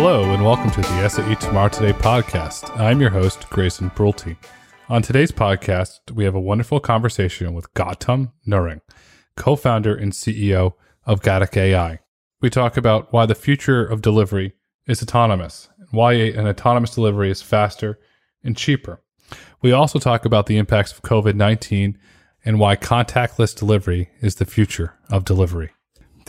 Hello, and welcome to the SAE Tomorrow Today podcast. I'm your host, Grayson Brulte. On today's podcast, we have a wonderful conversation with Gautam Narang, co founder and CEO of Gatik AI. We talk about why the future of delivery is autonomous, and why an autonomous delivery is faster and cheaper. We also talk about the impacts of COVID 19 and why contactless delivery is the future of delivery.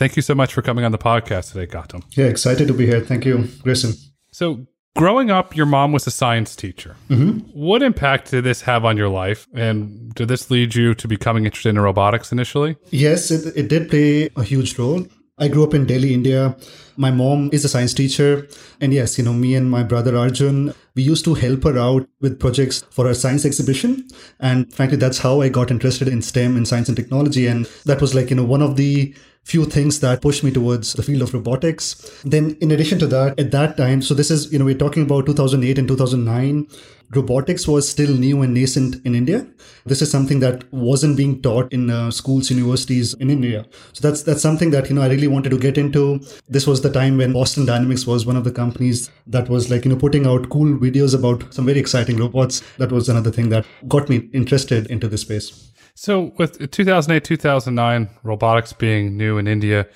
Thank you so much for coming on the podcast today, Gautam. Yeah, excited to be here. Thank you, Grayson. So, growing up, your mom was a science teacher. Mm-hmm. What impact did this have on your life? And did this lead you to becoming interested in robotics initially? Yes, it, it did play a huge role. I grew up in Delhi, India. My mom is a science teacher. And yes, you know, me and my brother Arjun, we used to help her out with projects for her science exhibition. And frankly, that's how I got interested in STEM and science and technology. And that was like, you know, one of the few things that pushed me towards the field of robotics. Then, in addition to that, at that time, so this is, you know, we're talking about 2008 and 2009, robotics was still new and nascent in India. This is something that wasn't being taught in uh, schools, universities in India. So that's that's something that you know I really wanted to get into. This was the time when Boston Dynamics was one of the companies that was like you know putting out cool videos about some very exciting robots. That was another thing that got me interested into this space. So, with 2008, 2009, robotics being new in India,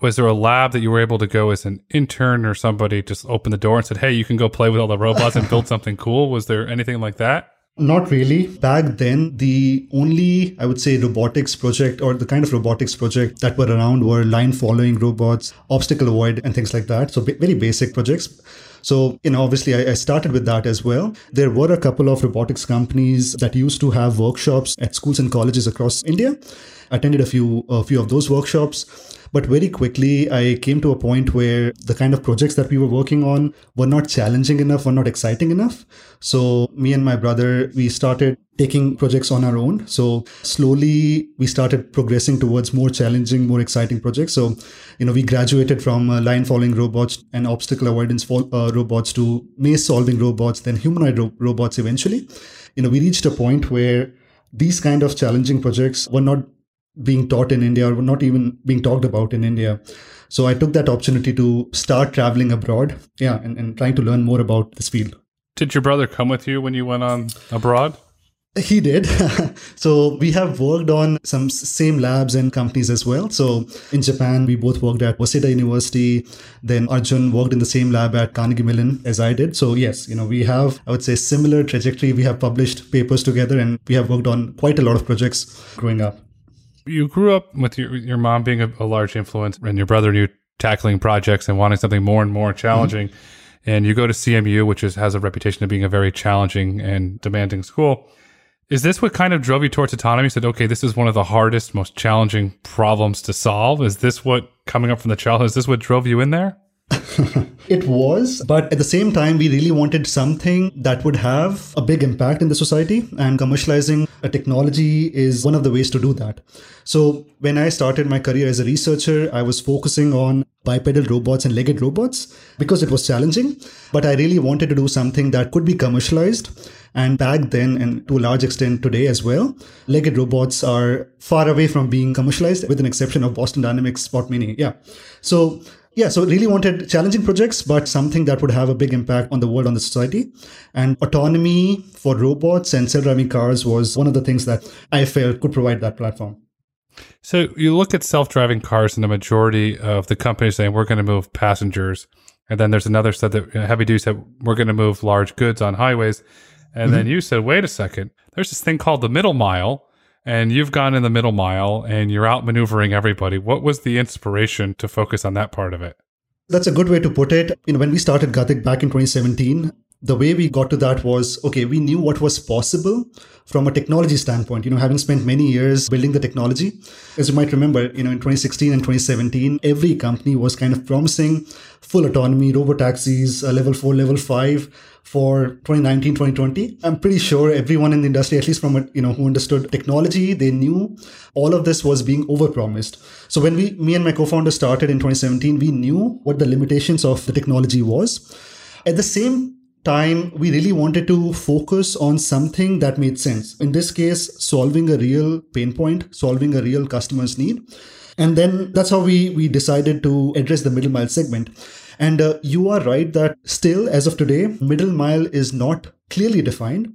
was there a lab that you were able to go as an intern or somebody just opened the door and said, hey, you can go play with all the robots and build something cool? Was there anything like that? Not really. Back then, the only, I would say, robotics project or the kind of robotics project that were around were line following robots, obstacle avoid, and things like that. So, very basic projects. So, you know, obviously I, I, started with that as well. There were a couple of robotics companies that used to have workshops at schools and colleges across India. I attended a few, a few of those workshops. But very quickly, I came to a point where the kind of projects that we were working on were not challenging enough, were not exciting enough. So, me and my brother, we started taking projects on our own. So, slowly, we started progressing towards more challenging, more exciting projects. So, you know, we graduated from uh, line following robots and obstacle avoidance uh, robots to maze solving robots, then humanoid ro- robots eventually. You know, we reached a point where these kind of challenging projects were not being taught in India or not even being talked about in India. So I took that opportunity to start traveling abroad, yeah, and, and trying to learn more about this field. Did your brother come with you when you went on abroad? He did. so we have worked on some same labs and companies as well. So in Japan, we both worked at Waseda University. Then Arjun worked in the same lab at Carnegie Mellon as I did. So yes, you know, we have, I would say, similar trajectory. We have published papers together and we have worked on quite a lot of projects growing up. You grew up with your your mom being a, a large influence, and your brother and you tackling projects and wanting something more and more challenging. Mm-hmm. And you go to CMU, which is, has a reputation of being a very challenging and demanding school. Is this what kind of drove you towards autonomy? You said, okay, this is one of the hardest, most challenging problems to solve. Is this what coming up from the childhood? Is this what drove you in there? it was, but at the same time, we really wanted something that would have a big impact in the society, and commercializing a technology is one of the ways to do that. So, when I started my career as a researcher, I was focusing on bipedal robots and legged robots because it was challenging, but I really wanted to do something that could be commercialized. And back then, and to a large extent today as well, legged robots are far away from being commercialized, with an exception of Boston Dynamics Spot Mini. Yeah. So yeah, so really wanted challenging projects, but something that would have a big impact on the world, on the society. And autonomy for robots and self-driving cars was one of the things that I felt could provide that platform. So you look at self-driving cars, and the majority of the companies saying we're going to move passengers, and then there's another said that heavy duty said we're going to move large goods on highways, and mm-hmm. then you said, wait a second, there's this thing called the middle mile and you've gone in the middle mile and you're out maneuvering everybody. What was the inspiration to focus on that part of it? That's a good way to put it. You know, when we started Gatik back in 2017, the way we got to that was okay, we knew what was possible from a technology standpoint, you know, having spent many years building the technology. As you might remember, you know, in 2016 and 2017, every company was kind of promising full autonomy, robo taxis, uh, level four, level five for 2019 2020 i'm pretty sure everyone in the industry at least from you know who understood technology they knew all of this was being overpromised. So when we me and my co-founder started in 2017 we knew what the limitations of the technology was. At the same time we really wanted to focus on something that made sense. In this case solving a real pain point solving a real customer's need. And then that's how we we decided to address the middle mile segment And uh, you are right that still, as of today, middle mile is not clearly defined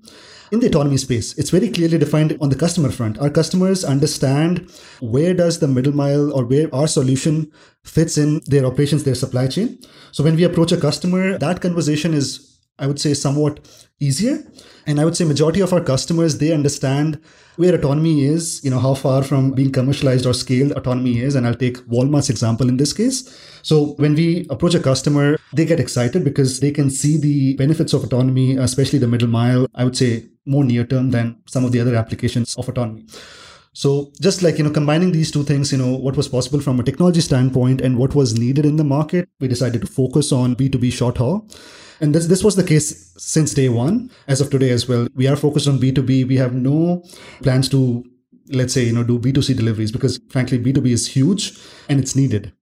in the autonomy space. It's very clearly defined on the customer front. Our customers understand where does the middle mile or where our solution fits in their operations their supply chain. So when we approach a customer that conversation is i would say somewhat easier. And i would say majority of our customers they understand where autonomy is you know how far from being commercialized or scaled autonomy is. And i'll take walmart's example in this case. So when we approach a customer they get excited because they can see the benefits of autonomy especially the middle mile i would say more near term than some of the other applications of autonomy so just like you know combining these two things you know what was possible from a technology standpoint and what was needed in the market we decided to focus on b2b short haul and this, this was the case since day one. As of today as well, we are focused on B2B. We have no plans to, let's say, you know, do B2C deliveries because frankly, B2B is huge and it's needed.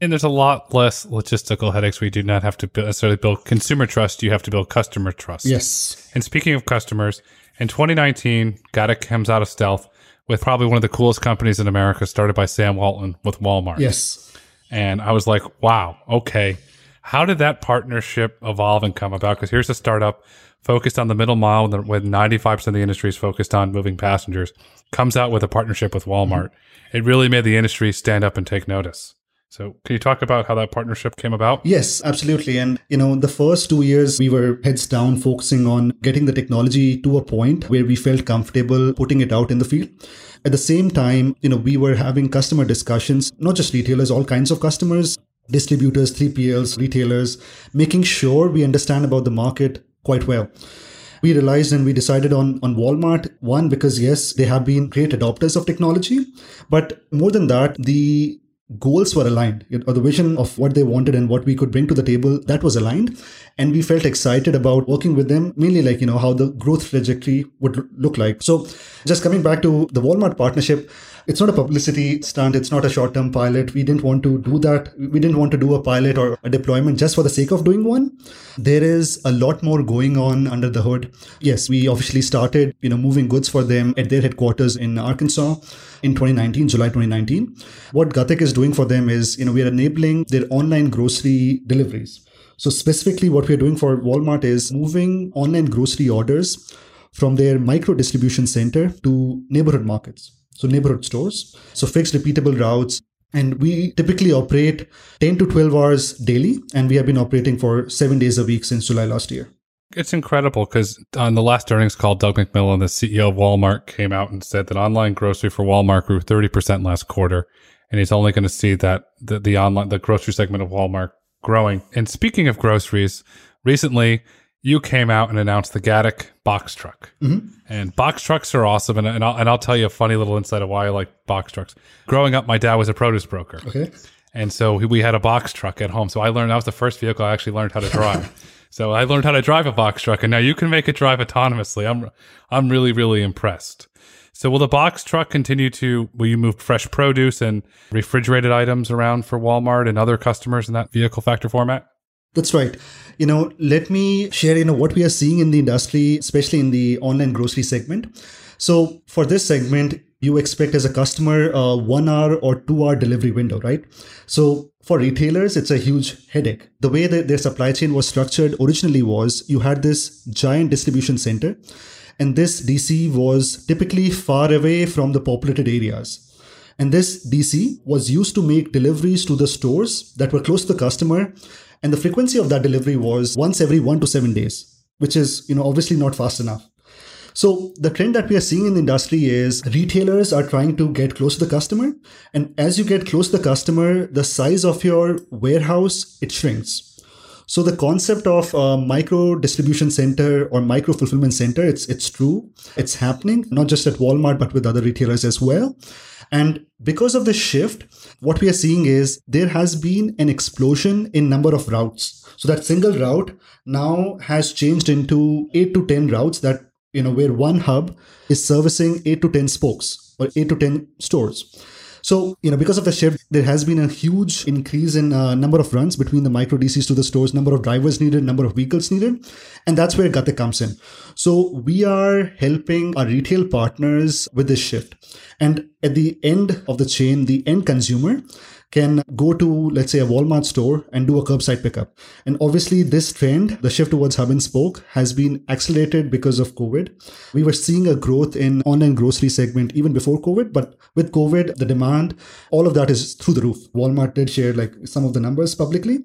And there's a lot less logistical headaches We do not have to necessarily build consumer trust. You have to build customer trust. Yes. And speaking of customers, in 2019, Gatik comes out of stealth with probably one of the coolest companies in America, started by Sam Walton with Walmart. Yes. And I was like, wow, okay. How did that partnership evolve and come about? Because here's a startup focused on the middle mile with 95% of the industry is focused on moving passengers, comes out with a partnership with Walmart. Mm-hmm. It really made the industry stand up and take notice. So, can you talk about how that partnership came about? Yes, absolutely. And, you know, the first two years, we were heads down focusing on getting the technology to a point where we felt comfortable putting it out in the field. At the same time, you know, we were having customer discussions, not just retailers, all kinds of customers, distributors, 3PLs, retailers, making sure we understand about the market quite well. We realized and we decided on, on Walmart, one, because yes, they have been great adopters of technology, but more than that, the goals were aligned or the vision of what they wanted and what we could bring to the table that was aligned. And we felt excited about working with them mainly like you know how the growth trajectory would look like. So just coming back to the walmart partnership it's not a publicity stunt. It's not a short term pilot. We didn't want to do that. We didn't want to do a pilot or a deployment just for the sake of doing one. There is a lot more going on under the hood. Yes we officially started you know moving goods for them at their headquarters in arkansas in 2019 july 2019 what gatik is doing for them is you know we are enabling their online grocery deliveries. So specifically what we're doing for walmart is moving online grocery orders from their micro distribution center to neighborhood markets so neighborhood stores. So fixed repeatable routes. And we typically operate 10 to 12 hours daily, and we have been operating for seven days a week since July last year. It's incredible because on the last earnings call, Doug McMillon, the CEO of Walmart, came out and said that online grocery for Walmart grew 30% last quarter. And he's only going to see that the, the online, the grocery segment of Walmart growing. And speaking of groceries, recently you came out and announced the Gatik box truck. Mm-hmm. And box trucks are awesome. And, and, I'll, and I'll tell you a funny little insight of why I like box trucks. Growing up, my dad was a produce broker. Okay. And so we had a box truck at home. So I learned that was the first vehicle I actually learned how to drive. so I learned how to drive a box truck. And now you can make it drive autonomously. I'm, I'm really, really impressed. So will the box truck continue to, will you move fresh produce and refrigerated items around for Walmart and other customers in that vehicle factor format? That's right. You know, let me share, you know, what we are seeing in the industry, especially in the online grocery segment. So for this segment, you expect as a customer a one hour or two hour delivery window, right? So for retailers, it's a huge headache. The way that their supply chain was structured originally was you had this giant distribution center, and this DC was typically far away from the populated areas. And this DC was used to make deliveries to the stores that were close to the customer and the frequency of that delivery was once every one to seven days, which is, you know, obviously not fast enough. So the trend that we are seeing in the industry is retailers are trying to get close to the customer. And as you get close to the customer, the size of your warehouse, it shrinks. So the concept of micro distribution center or micro fulfillment center, it's it's true. It's happening, not just at Walmart, but with other retailers as well. And because of the shift, what we are seeing is there has been an explosion in number of routes. So that single route now has changed into eight to 10 routes that, you know, where one hub is servicing eight to 10 spokes or eight to 10 stores. So, you know, because of the shift, there has been a huge increase in uh, number of runs between the micro DCs to the stores, number of drivers needed, number of vehicles needed. And that's where Gatik comes in. So we are helping our retail partners with this shift. And at the end of the chain, the end consumer can go to, let's say, a Walmart store and do a curbside pickup. And obviously, this trend, the shift towards hub and spoke, has been accelerated because of COVID. We were seeing a growth in online grocery segment even before COVID, but with COVID, the demand, all of that is through the roof. Walmart did share like some of the numbers publicly.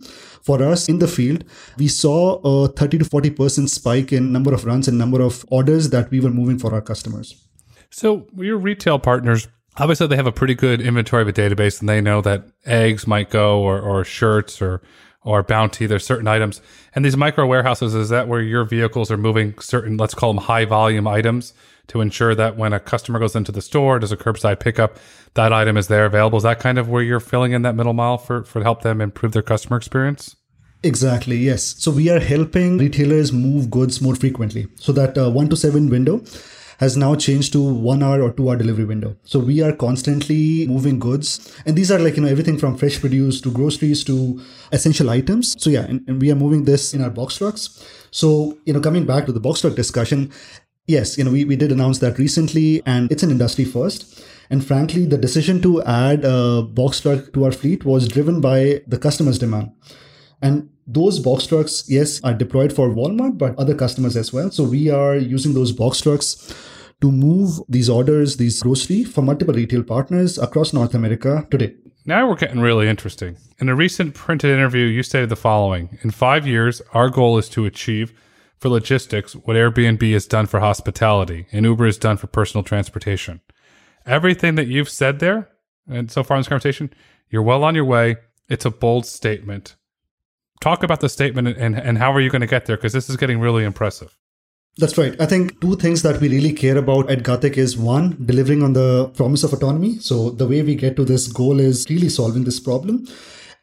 For us in the field, we saw a 30 to 40% spike in number of runs and number of orders that we were moving for our customers. So, your retail partners, obviously, they have a pretty good inventory of a database and they know that eggs might go or, or shirts or or bounty there's certain items and these micro warehouses is that where your vehicles are moving certain let's call them high volume items to ensure that when a customer goes into the store does a curbside pickup that item is there available is that kind of where you're filling in that middle mile for for help them improve their customer experience Exactly, yes. So we are helping retailers move goods more frequently. So that uh, 1 to 7 window has now changed to one hour or two hour delivery window. So we are constantly moving goods. And these are like, you know, everything from fresh produce to groceries to essential items. So yeah, and, and we are moving this in our box trucks. So, you know, coming back to the box truck discussion, yes, you know, we, we did announce that recently and it's an industry first. And frankly, the decision to add a box truck to our fleet was driven by the customer's demand. And those box trucks, yes, are deployed for Walmart, but other customers as well. So we are using those box trucks to move these orders, these grocery for multiple retail partners across North America today. Now we're getting really interesting. In a recent printed interview, you stated the following In five years, our goal is to achieve for logistics what Airbnb has done for hospitality and Uber has done for personal transportation. Everything that you've said there, and so far in this conversation, you're well on your way. It's a bold statement talk about the statement and, and how are you going to get there? Because this is getting really impressive. That's right. I think two things that we really care about at Gatik is one, delivering on the promise of autonomy. So the way we get to this goal is really solving this problem.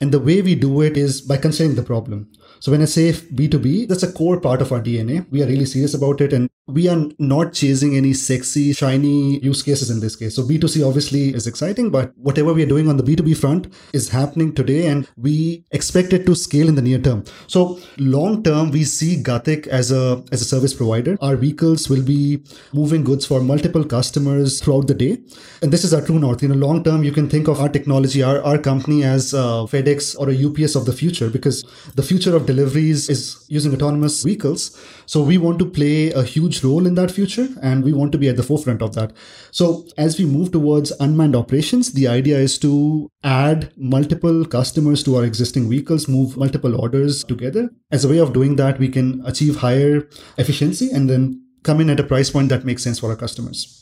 And the way we do it is by considering the problem. So when I say B2B, that's a core part of our DNA. We are really serious about it and we are not chasing any sexy, shiny use cases in this case. So B2C obviously is exciting, but whatever we are doing on the B2B front is happening today and we expect it to scale in the near term. So long term, we see Gatik as a, as a service provider. Our vehicles will be moving goods for multiple customers throughout the day. And this is our true north. You know, long term, you can think of our technology, our, our company as uh, FedEx or a UPS of the future because the future of deliveries is using autonomous vehicles. So we want to play a huge role in that future and we want to be at the forefront of that. So as we move towards unmanned operations, the idea is to add multiple customers to our existing vehicles, move multiple orders together. As a way of doing that, we can achieve higher efficiency and then come in at a price point that makes sense for our customers.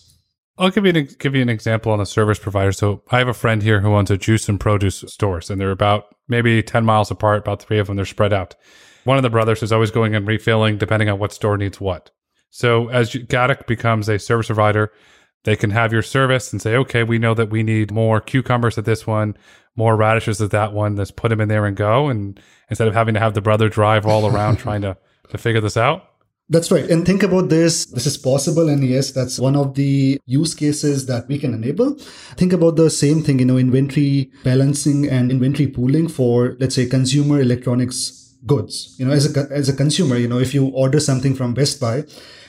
I'll give you an, give you an example on a service provider. So I have a friend here who owns a juice and produce stores, and they're about maybe 10 miles apart, about three of them. They're spread out. One of the brothers is always going and refilling depending on what store needs what. So as Gatik becomes a service provider, they can have your service and say, okay, we know that we need more cucumbers at this one, more radishes at that one. Let's put them in there and go. And instead of having to have the brother drive all around trying to, to figure this out. That's right. And think about this. This is possible. And yes, that's one of the use cases that we can enable. Think about the same thing, you know, inventory balancing and inventory pooling for, let's say, consumer electronics goods. You know, as a, as a consumer, you know, if you order something from Best Buy,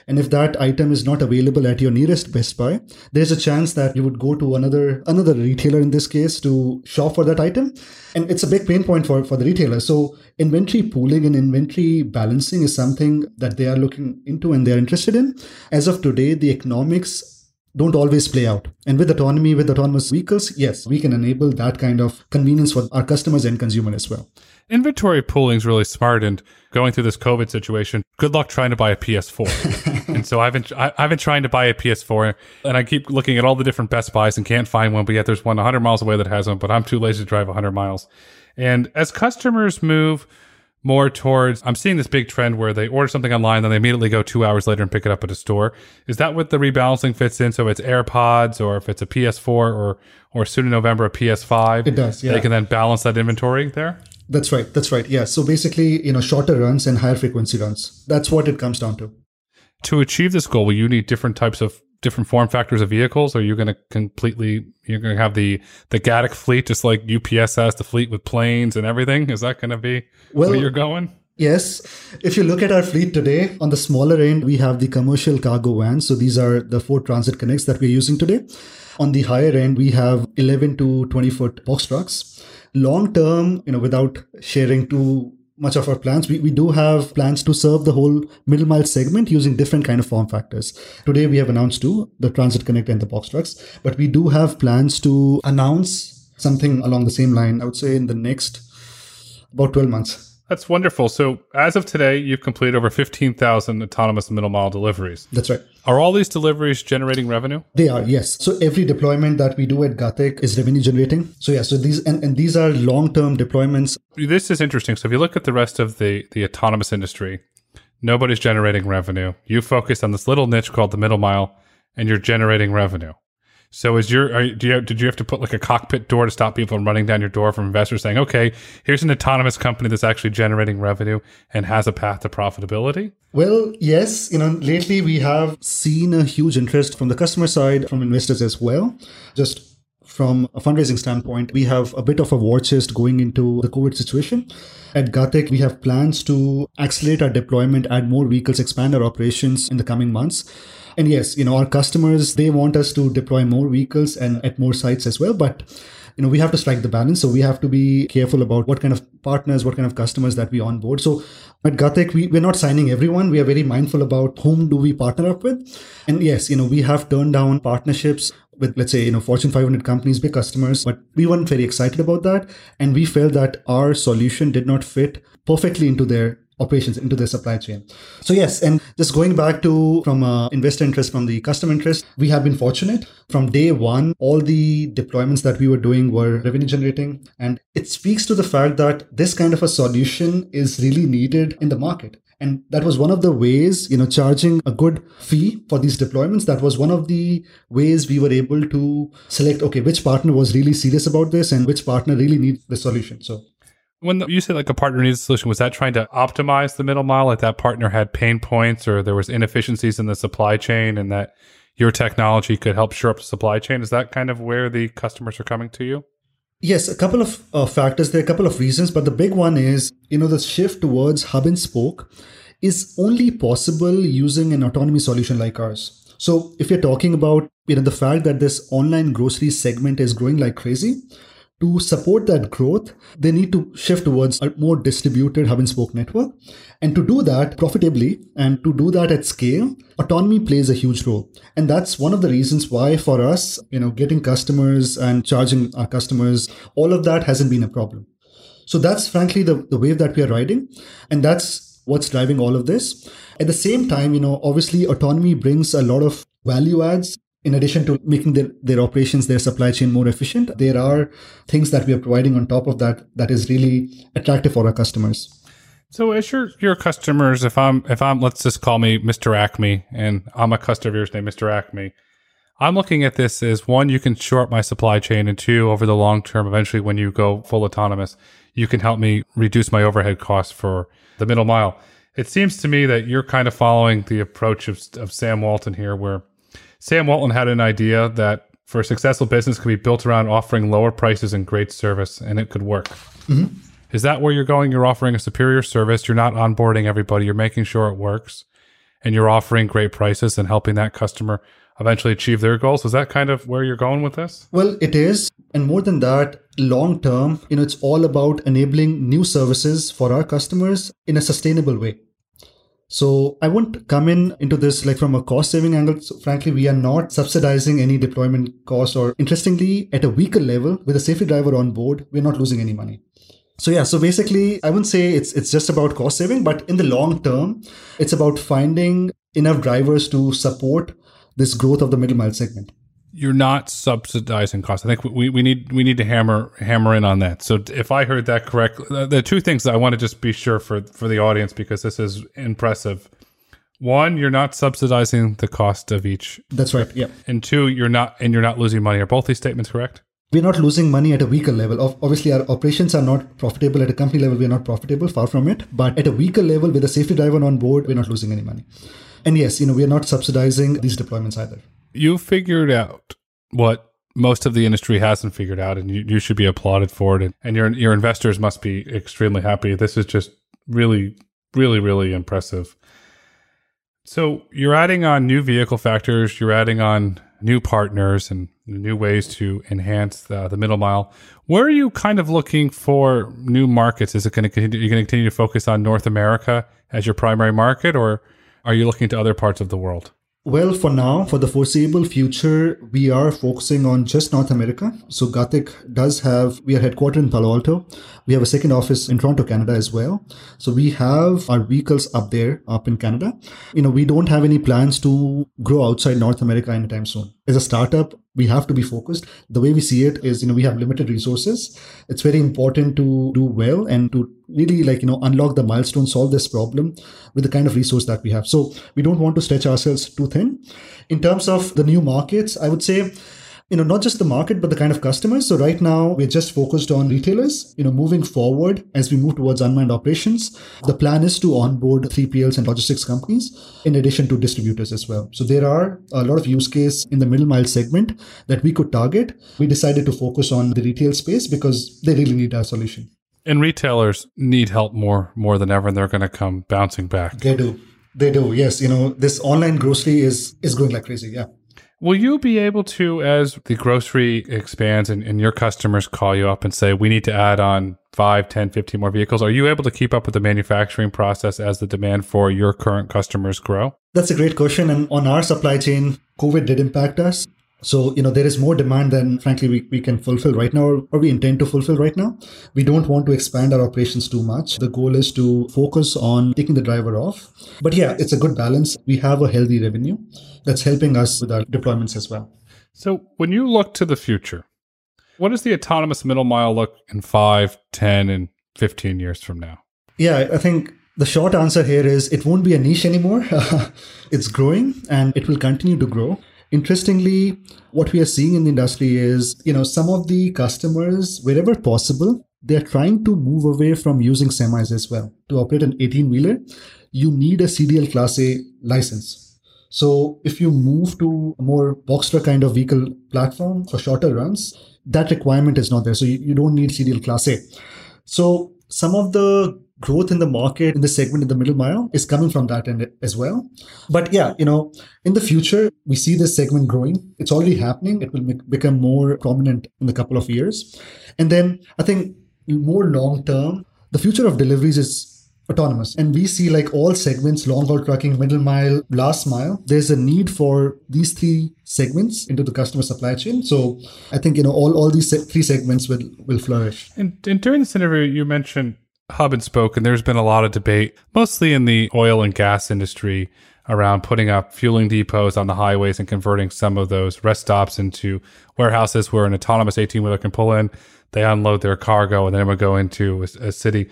and if that item is not available at your nearest Best Buy, there's a chance that you would go to another another retailer in this case to shop for that item. And it's a big pain point for, for the retailer. So inventory pooling and inventory balancing is something that they are looking into and they're interested in. As of today, the economics don't always play out. And with autonomy, with autonomous vehicles, yes, we can enable that kind of convenience for our customers and consumer as well. Inventory pooling is really smart, and going through this COVID situation, good luck trying to buy a PS4. and so I've been I, have been trying to buy a PS4, and I keep looking at all the different Best Buys and can't find one. But yet there's one 100 miles away that has one, but I'm too lazy to drive 100 miles. And as customers move more towards I'm seeing this big trend where they order something online, then they immediately go two hours later and pick it up at a store. Is that what the rebalancing fits in? So it's AirPods or if it's a PS4 or or soon in November a PS5. It does, yeah. They can then balance that inventory there? That's right. That's right. Yeah. So basically, you know, shorter runs and higher frequency runs. That's what it comes down to. To achieve this goal, will you need different types of different form factors of vehicles? Are you going to completely you're going to have the the Gatik fleet just like UPS has the fleet with planes and everything? Is that going to be well, where you're going? Yes. If you look at our fleet today, on the smaller end, we have the commercial cargo vans. So these are the four Transit Connects that we're using today. On the higher end, we have 11 to 20 foot box trucks. Long term, you know, without sharing too much of our plans, we, we do have plans to serve the whole middle mile segment using different kind of form factors. Today, we have announced two, the Transit Connect and the box trucks, but we do have plans to announce something along the same line, I would say in the next about 12 months. That's wonderful. So, as of today, you've completed over 15,000 autonomous middle mile deliveries. That's right. Are all these deliveries generating revenue? They are, yes. So every deployment that we do at Gatik is revenue generating. So yeah, so these and, and these are long-term deployments. This is interesting. So if you look at the rest of the the autonomous industry, nobody's generating revenue. You focus on this little niche called the middle mile and you're generating revenue. So is your are, do you did you have to put like a cockpit door to stop people from running down your door from investors saying, okay, here's an autonomous company that's actually generating revenue and has a path to profitability? Well, yes. You know, lately we have seen a huge interest from the customer side, from investors as well. Just from a fundraising standpoint, we have a bit of a war chest going into the COVID situation. At Gatik, we have plans to accelerate our deployment, add more vehicles, expand our operations in the coming months. And yes, you know, our customers, they want us to deploy more vehicles and at more sites as well. But you know, we have to strike the balance. So we have to be careful about what kind of partners, what kind of customers that we onboard. So at Gatik, we, we're not signing everyone. We are very mindful about whom do we partner up with. And yes, you know, we have turned down partnerships with, let's say, you know, Fortune 500 companies, big customers, but we weren't very excited about that. And we felt that our solution did not fit perfectly into their operations into their supply chain. So yes, and just going back to from uh, investor interest, from the customer interest, we have been fortunate from day one. All the deployments that we were doing were revenue generating, and it speaks to the fact that this kind of a solution is really needed in the market. And that was one of the ways, you know, charging a good fee for these deployments. That was one of the ways we were able to select, okay, which partner was really serious about this and which partner really needs the solution. So when the, you say like a partner needs a solution, was that trying to optimize the middle mile? Like that partner had pain points or there was inefficiencies in the supply chain and that your technology could help shore up the supply chain? Is that kind of where the customers are coming to you? Yes, a couple of uh, factors. There are a couple of reasons, but the big one is, you know, the shift towards hub and spoke is only possible using an autonomy solution like ours. So if you're talking about, you know, the fact that this online grocery segment is growing like crazy, to support that growth, they need to shift towards a more distributed hub and spoke network. And to do that profitably and to do that at scale, autonomy plays a huge role. And that's one of the reasons why for us, you know, getting customers and charging our customers, all of that hasn't been a problem. So that's frankly the, the wave that we are riding. And that's what's driving all of this. At the same time, you know, obviously autonomy brings a lot of value adds in addition to making their, their operations, their supply chain more efficient, there are things that we are providing on top of that that is really attractive for our customers. So as your your customers, if I'm if I'm let's just call me Mr. Acme and I'm a customer of yours named Mr. Acme, I'm looking at this as one, you can short my supply chain, and two, over the long term, eventually when you go full autonomous, you can help me reduce my overhead costs for the middle mile. It seems to me that you're kind of following the approach of, of Sam Walton here, where Sam Walton had an idea that for a successful business could be built around offering lower prices and great service, and it could work. Mm-hmm. Is that where you're going? You're offering a superior service. You're not onboarding everybody. You're making sure it works, and you're offering great prices and helping that customer eventually achieve their goals. Is that kind of where you're going with this? Well, it is. And more than that, long term, you know, it's all about enabling new services for our customers in a sustainable way. So I won't come in into this like from a cost saving angle. So frankly, we are not subsidizing any deployment cost or interestingly at a weaker level with a safety driver on board, we're not losing any money. So yeah, so basically I wouldn't say it's it's just about cost saving, but in the long term, it's about finding enough drivers to support this growth of the middle mile segment you're not subsidizing costs. I think we, we need we need to hammer hammer in on that. So if I heard that correct, the two things that I want to just be sure for for the audience because this is impressive. One, you're not subsidizing the cost of each. That's right. Yeah. And two, you're not and you're not losing money. Are both these statements correct? We're not losing money at a vehicle level. Of obviously, our operations are not profitable at a company level. We're not profitable, far from it. But at a vehicle level, with a safety driver on board, we're not losing any money. And yes, you know, we're not subsidizing these deployments either you figured out what most of the industry hasn't figured out, and you, you should be applauded for it. And, and your your investors must be extremely happy. This is just really, really, really impressive. So you're adding on new vehicle factors, you're adding on new partners and new ways to enhance the, the middle mile. Where are you kind of looking for new markets? Is it going to continue? Are you going to continue to focus on North America as your primary market, or are you looking to other parts of the world? Well, for now, for the foreseeable future, we are focusing on just North America. So Gatik does have, we are headquartered in Palo Alto. We have a second office in Toronto, Canada as well. So we have our vehicles up there, up in Canada. You know, we don't have any plans to grow outside North America anytime soon. As a startup, we have to be focused. The way we see it is, you know, we have limited resources. It's very important to do well and to really like, you know, unlock the milestone, solve this problem with the kind of resource that we have. So we don't want to stretch ourselves too thin. In terms of the new markets, I would say you know, not just the market, but the kind of customers. So right now we're just focused on retailers. You know, moving forward as we move towards unmanned operations, the plan is to onboard 3PLs and logistics companies in addition to distributors as well. So there are a lot of use case in the middle mile segment that we could target. We decided to focus on the retail space because they really need our solution. And retailers need help more more than ever, and they're going to come bouncing back. They do. They do. Yes. You know, this online grocery is is growing like crazy. Yeah. Will you be able to, as the grocery expands and, and, your customers call you up and say, we need to add on 5, 10, 15 more vehicles, are you able to keep up with the manufacturing process as the demand for your current customers grow? That's a great question. And on our supply chain, COVID did impact us. So, you know, there is more demand than frankly we, we can fulfill right now or we intend to fulfill right now. We don't want to expand our operations too much. The goal is to focus on taking the driver off. But yeah, it's a good balance. We have a healthy revenue that's helping us with our deployments as well. So when you look to the future, what does the autonomous middle mile look in 5, 10, and 15 years from now? Yeah, I think the short answer here is it won't be a niche anymore. it's growing and it will continue to grow. Interestingly, what we are seeing in the industry is, you know, some of the customers, wherever possible, they're trying to move away from using semis as well. To operate an 18 wheeler, you need a CDL Class A license. So if you move to a more Boxster kind of vehicle platform for shorter runs, that requirement is not there. So you, you don't need CDL Class A. So some of the growth in the market in the segment in the middle mile is coming from that end as well. But yeah, you know, in the future, we see this segment growing. It's already happening. It will make, become more prominent in a couple of years. And then I think more long term, the future of deliveries is autonomous. And we see like all segments, long haul trucking, middle mile, last mile, there's a need for these three segments into the customer supply chain. So I think, you know, all, all these se- three segments will, will flourish. And, and during this interview, you mentioned hub and spoke, and there's been a lot of debate, mostly in the oil and gas industry, around putting up fueling depots on the highways and converting some of those rest stops into warehouses where an autonomous 18 wheeler can pull in, they unload their cargo, and then it would go into a, a, city.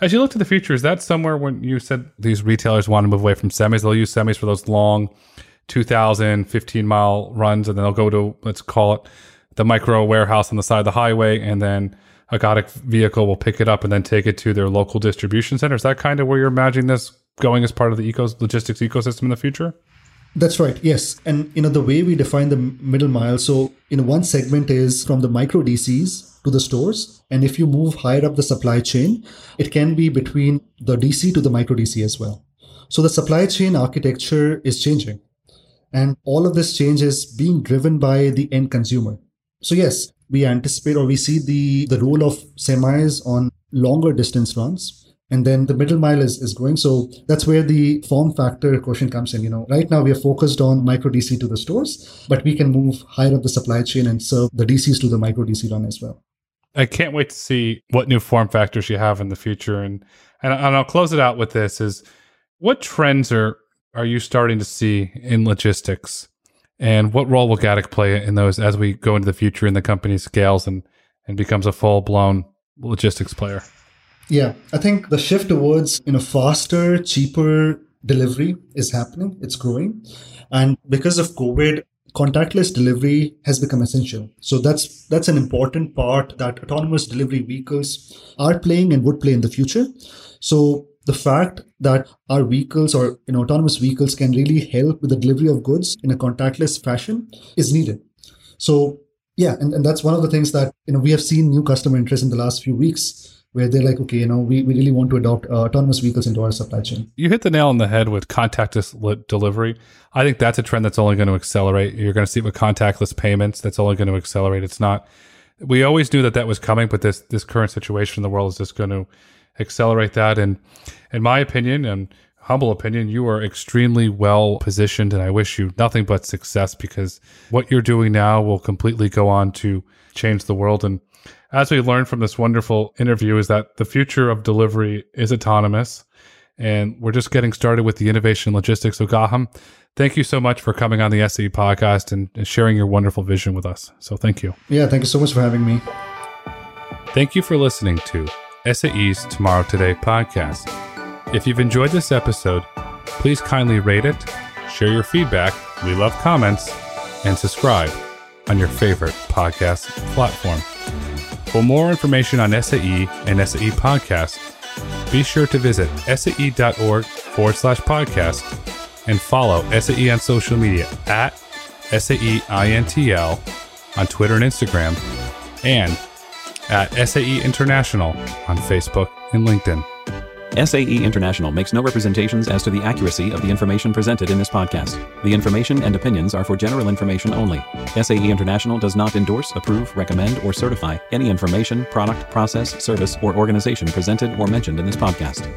As you look to the future, is that somewhere when you said these retailers want to move away from semis? They'll use semis for those long 2,000, 15 mile runs, and then they'll go to, let's call it, the micro warehouse on the side of the highway, and then a Gatik vehicle will pick it up and then take it to their local distribution center. Is that kind of where you're imagining this going as part of the logistics ecosystem in the future? That's right. Yes, and you know the way we define the middle mile. So you know one segment is from the micro DCs to the stores, and if you move higher up the supply chain, it can be between the DC to the micro DC as well. So the supply chain architecture is changing, and all of this change is being driven by the end consumer. So yes, we anticipate or we see the, the role of semis on longer distance runs. And then the middle mile is, is growing. So that's where the form factor question comes in. You know, right now we are focused on micro DC to the stores, but we can move higher up the supply chain and serve the DCs to the micro DC run as well. I can't wait to see what new form factors you have in the future. And and, and I'll close it out with this is what trends are are you starting to see in logistics and what role will Gatik play in those as we go into the future and the company scales and, and becomes a full blown logistics player? Yeah, I think the shift towards you know faster, cheaper delivery is happening. It's growing, and because of COVID, contactless delivery has become essential. So that's that's an important part that autonomous delivery vehicles are playing and would play in the future. So the fact that our vehicles or you know, autonomous vehicles can really help with the delivery of goods in a contactless fashion is needed. So yeah, and, and that's one of the things that you know we have seen new customer interest in the last few weeks. where they're like, okay, you know, we, we really want to adopt uh, autonomous vehicles into our supply chain. You hit the nail on the head with contactless delivery. I think that's a trend that's only going to accelerate. You're going to see it with contactless payments. That's only going to accelerate. It's not. We always knew that that was coming, but this this current situation in the world is just going to accelerate that. And in my opinion, and humble opinion, you are extremely well positioned, and I wish you nothing but success because what you're doing now will completely go on to change the world. And as we learned from this wonderful interview, is that the future of delivery is autonomous. And we're just getting started with the innovation logistics. So, Gautam, thank you so much for coming on the SAE podcast and, and sharing your wonderful vision with us. So, thank you. Yeah, thank you so much for having me. Thank you for listening to SAE's Tomorrow Today podcast. If you've enjoyed this episode, please kindly rate it, share your feedback, we love comments, and subscribe on your favorite podcast platform. For more information on SAE and SAE Podcast, be sure to visit sae.org forward slash podcast and follow SAE on social media at SAEINTL on Twitter and Instagram and at SAE International on Facebook and LinkedIn. SAE International makes no representations as to the accuracy of the information presented in this podcast. The information and opinions are for general information only. SAE International does not endorse, approve, recommend, or certify any information, product, process, service, or organization presented or mentioned in this podcast.